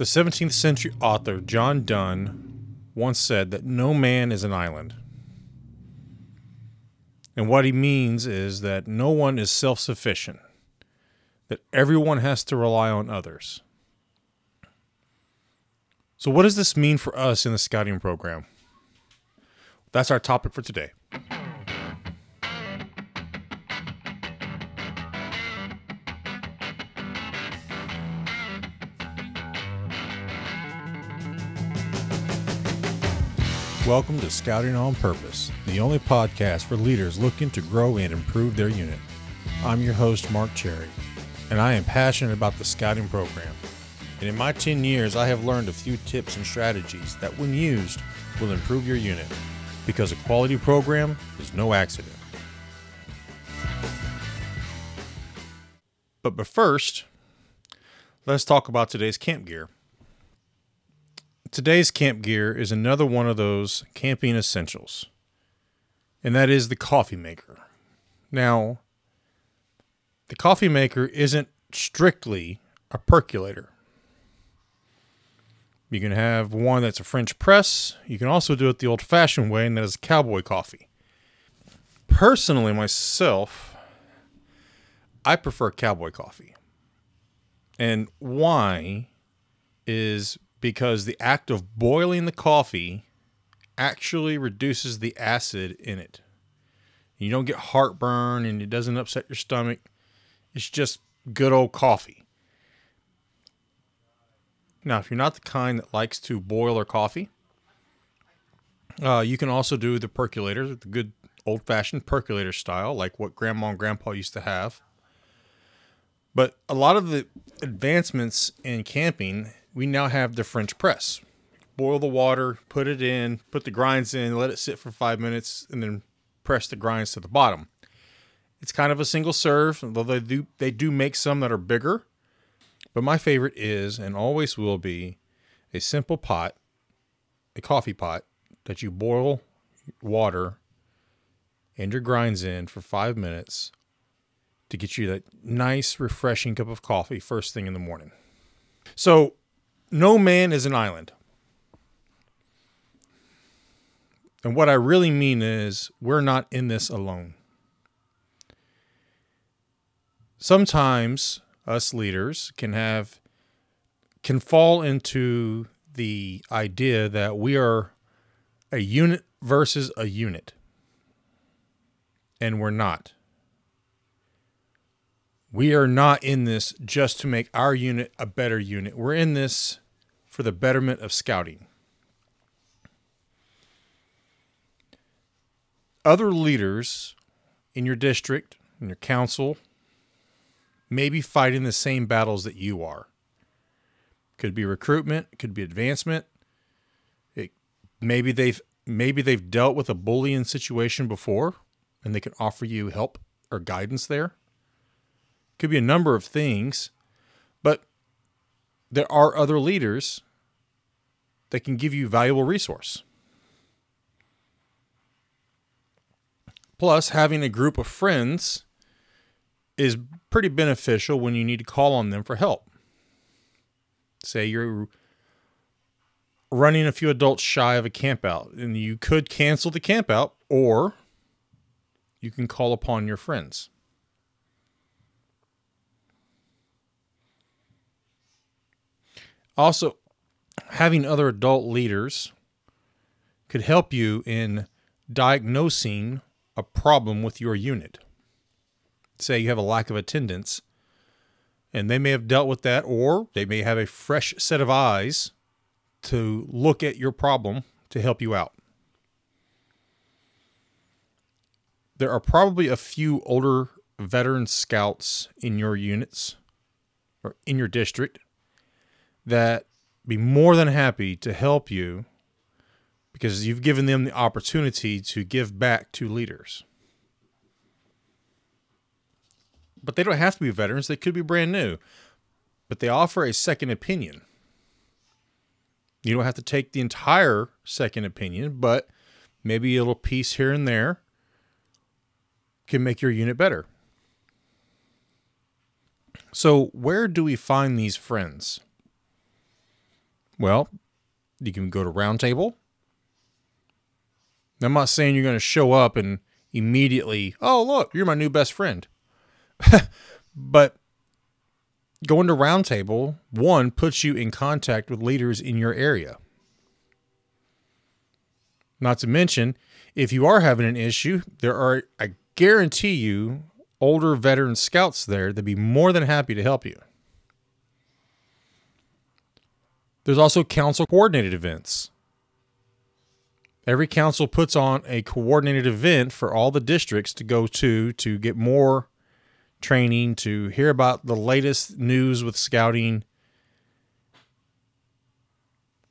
The 17th century author John Donne once said that no man is an island. And what he means is that no one is self sufficient, that everyone has to rely on others. So, what does this mean for us in the scouting program? That's our topic for today. Welcome to Scouting on Purpose, the only podcast for leaders looking to grow and improve their unit. I'm your host, Mark Cherry, and I am passionate about the scouting program. And in my 10 years, I have learned a few tips and strategies that, when used, will improve your unit because a quality program is no accident. But, but first, let's talk about today's camp gear. Today's camp gear is another one of those camping essentials, and that is the coffee maker. Now, the coffee maker isn't strictly a percolator. You can have one that's a French press. You can also do it the old fashioned way, and that is cowboy coffee. Personally, myself, I prefer cowboy coffee. And why is because the act of boiling the coffee actually reduces the acid in it. You don't get heartburn and it doesn't upset your stomach. It's just good old coffee. Now, if you're not the kind that likes to boil their coffee, uh, you can also do the percolator, the good old fashioned percolator style, like what grandma and grandpa used to have. But a lot of the advancements in camping we now have the French press. Boil the water, put it in, put the grinds in, let it sit for five minutes, and then press the grinds to the bottom. It's kind of a single serve, although they do they do make some that are bigger. But my favorite is and always will be a simple pot, a coffee pot that you boil water and your grinds in for five minutes to get you that nice, refreshing cup of coffee first thing in the morning. So no man is an island. And what I really mean is, we're not in this alone. Sometimes us leaders can have, can fall into the idea that we are a unit versus a unit. And we're not. We are not in this just to make our unit a better unit. We're in this for the betterment of scouting. Other leaders in your district, in your council, may be fighting the same battles that you are. Could be recruitment, could be advancement. It, maybe they've maybe they've dealt with a bullying situation before and they can offer you help or guidance there. Could be a number of things, but there are other leaders that can give you valuable resource. Plus, having a group of friends is pretty beneficial when you need to call on them for help. Say you're running a few adults shy of a campout, and you could cancel the campout, or you can call upon your friends. Also, having other adult leaders could help you in diagnosing a problem with your unit. Say you have a lack of attendance, and they may have dealt with that, or they may have a fresh set of eyes to look at your problem to help you out. There are probably a few older veteran scouts in your units or in your district that be more than happy to help you because you've given them the opportunity to give back to leaders. But they don't have to be veterans, they could be brand new. But they offer a second opinion. You don't have to take the entire second opinion, but maybe a little piece here and there can make your unit better. So, where do we find these friends? Well, you can go to Roundtable. I'm not saying you're going to show up and immediately, oh, look, you're my new best friend. but going to Roundtable, one, puts you in contact with leaders in your area. Not to mention, if you are having an issue, there are, I guarantee you, older veteran scouts there that'd be more than happy to help you. There's also council coordinated events. Every council puts on a coordinated event for all the districts to go to to get more training, to hear about the latest news with scouting,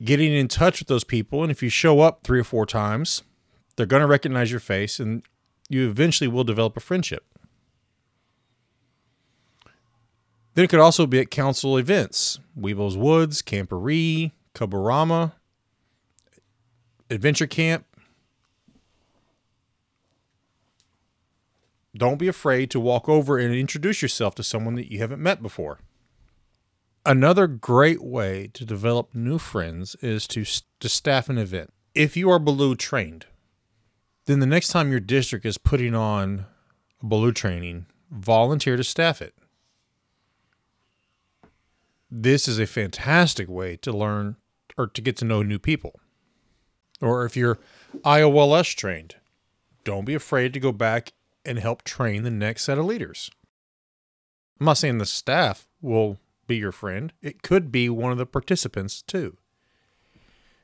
getting in touch with those people. And if you show up three or four times, they're going to recognize your face and you eventually will develop a friendship. Then it could also be at council events Webelos Woods, Camporee, Kabarama, Adventure Camp. Don't be afraid to walk over and introduce yourself to someone that you haven't met before. Another great way to develop new friends is to, to staff an event. If you are Baloo trained, then the next time your district is putting on a Baloo training, volunteer to staff it this is a fantastic way to learn or to get to know new people. Or if you're IOLS trained, don't be afraid to go back and help train the next set of leaders. I'm not saying the staff will be your friend, it could be one of the participants too.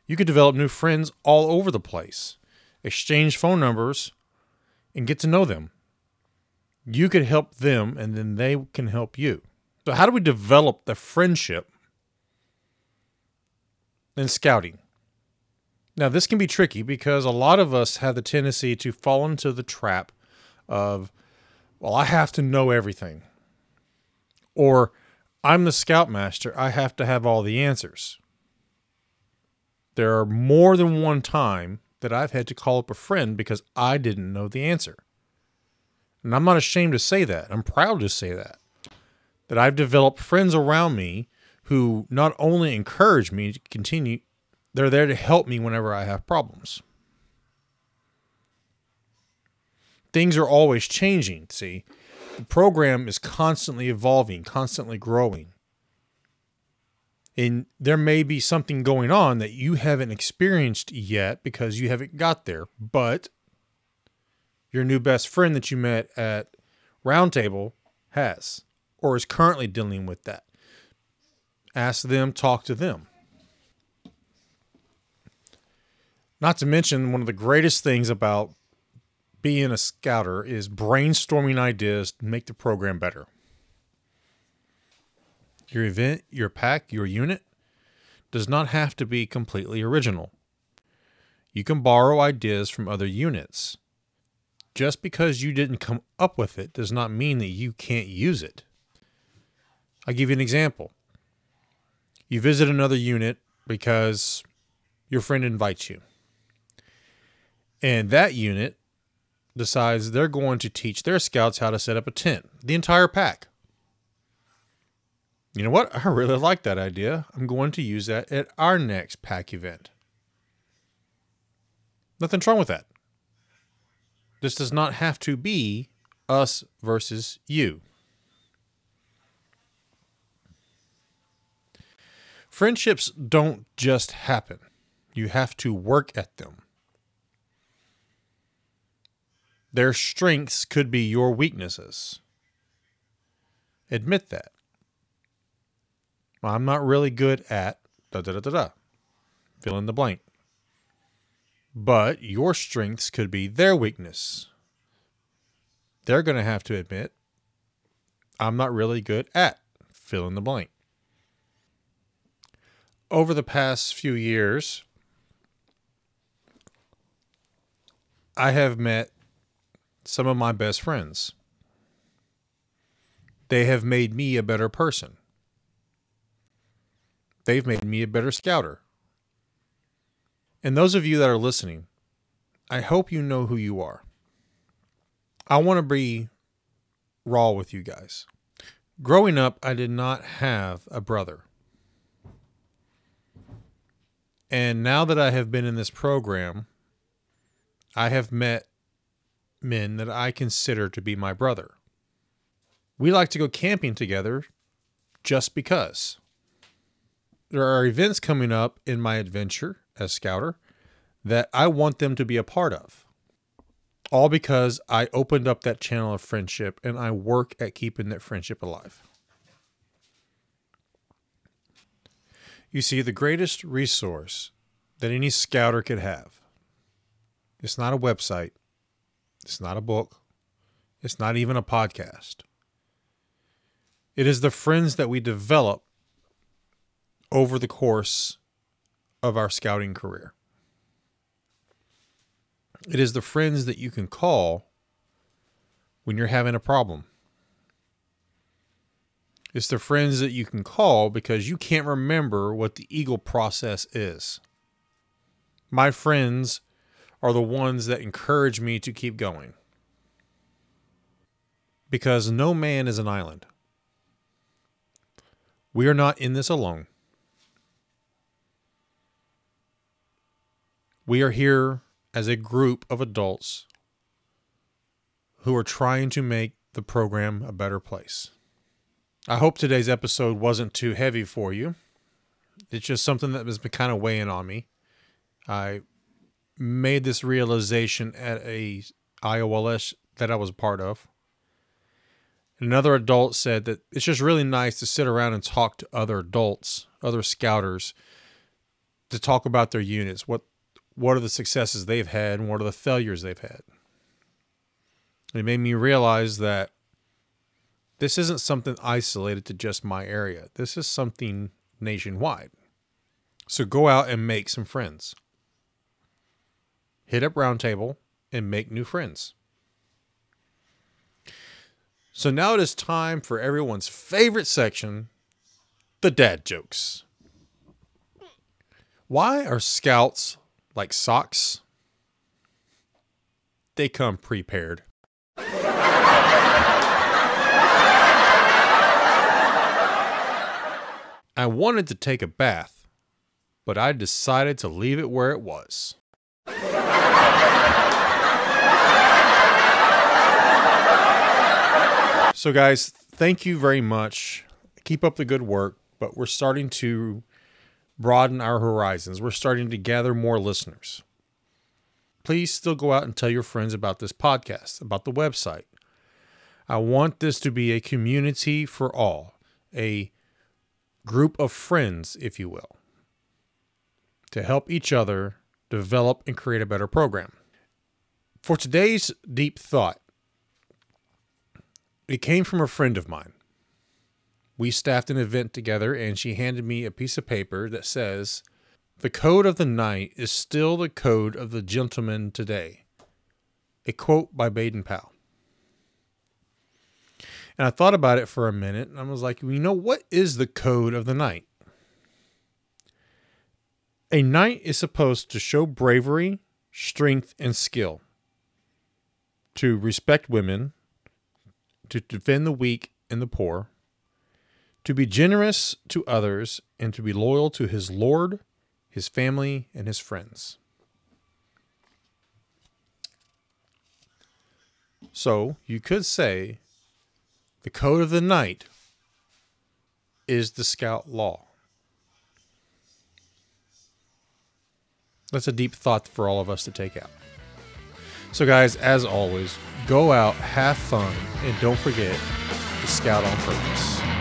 You could develop new friends all over the place, exchange phone numbers, and get to know them. You could help them, and then they can help you. So, how do we develop the friendship in scouting? Now, this can be tricky because a lot of us have the tendency to fall into the trap of, well, I have to know everything. Or, I'm the scoutmaster, I have to have all the answers. There are more than one time that I've had to call up a friend because I didn't know the answer. And I'm not ashamed to say that. I'm proud to say that that I've developed friends around me who not only encourage me to continue, they're there to help me whenever I have problems. Things are always changing, see? The program is constantly evolving, constantly growing. And there may be something going on that you haven't experienced yet because you haven't got there, but your new best friend that you met at Roundtable has or is currently dealing with that. Ask them, talk to them. Not to mention, one of the greatest things about being a scouter is brainstorming ideas to make the program better. Your event, your pack, your unit does not have to be completely original. You can borrow ideas from other units. Just because you didn't come up with it does not mean that you can't use it. I'll give you an example. You visit another unit because your friend invites you. And that unit decides they're going to teach their scouts how to set up a tent, the entire pack. You know what? I really like that idea. I'm going to use that at our next pack event. Nothing's wrong with that. This does not have to be us versus you. Friendships don't just happen, you have to work at them. Their strengths could be your weaknesses. Admit that. I'm not really good at da da da da da. Fill in the blank. But your strengths could be their weakness. They're going to have to admit, I'm not really good at fill in the blank over the past few years, I have met some of my best friends. They have made me a better person. They've made me a better scouter. And those of you that are listening, I hope you know who you are. I want to be raw with you guys. Growing up, I did not have a brother. And now that I have been in this program, I have met men that I consider to be my brother. We like to go camping together just because. There are events coming up in my adventure as scouter that I want them to be a part of. All because I opened up that channel of friendship and I work at keeping that friendship alive. You see, the greatest resource that any scouter could have it's not a website, it's not a book, it's not even a podcast. It is the friends that we develop over the course of our scouting career. It is the friends that you can call when you're having a problem. It's the friends that you can call because you can't remember what the eagle process is. My friends are the ones that encourage me to keep going. Because no man is an island. We are not in this alone. We are here as a group of adults who are trying to make the program a better place. I hope today's episode wasn't too heavy for you. It's just something that has been kind of weighing on me. I made this realization at a IOLS that I was a part of. Another adult said that it's just really nice to sit around and talk to other adults, other scouters, to talk about their units. What what are the successes they've had and what are the failures they've had. It made me realize that this isn't something isolated to just my area. This is something nationwide. So go out and make some friends. Hit up Roundtable and make new friends. So now it is time for everyone's favorite section the dad jokes. Why are scouts like socks? They come prepared. I wanted to take a bath, but I decided to leave it where it was. So, guys, thank you very much. Keep up the good work, but we're starting to broaden our horizons. We're starting to gather more listeners. Please still go out and tell your friends about this podcast, about the website. I want this to be a community for all, a group of friends, if you will, to help each other develop and create a better program. For today's deep thought, it came from a friend of mine. We staffed an event together, and she handed me a piece of paper that says, The code of the knight is still the code of the gentleman today. A quote by Baden Powell. And I thought about it for a minute and I was like, you know, what is the code of the knight? A knight is supposed to show bravery, strength, and skill, to respect women, to defend the weak and the poor, to be generous to others, and to be loyal to his Lord, his family, and his friends. So you could say the code of the knight is the scout law. That's a deep thought for all of us to take out. So, guys, as always, go out, have fun, and don't forget to scout on purpose.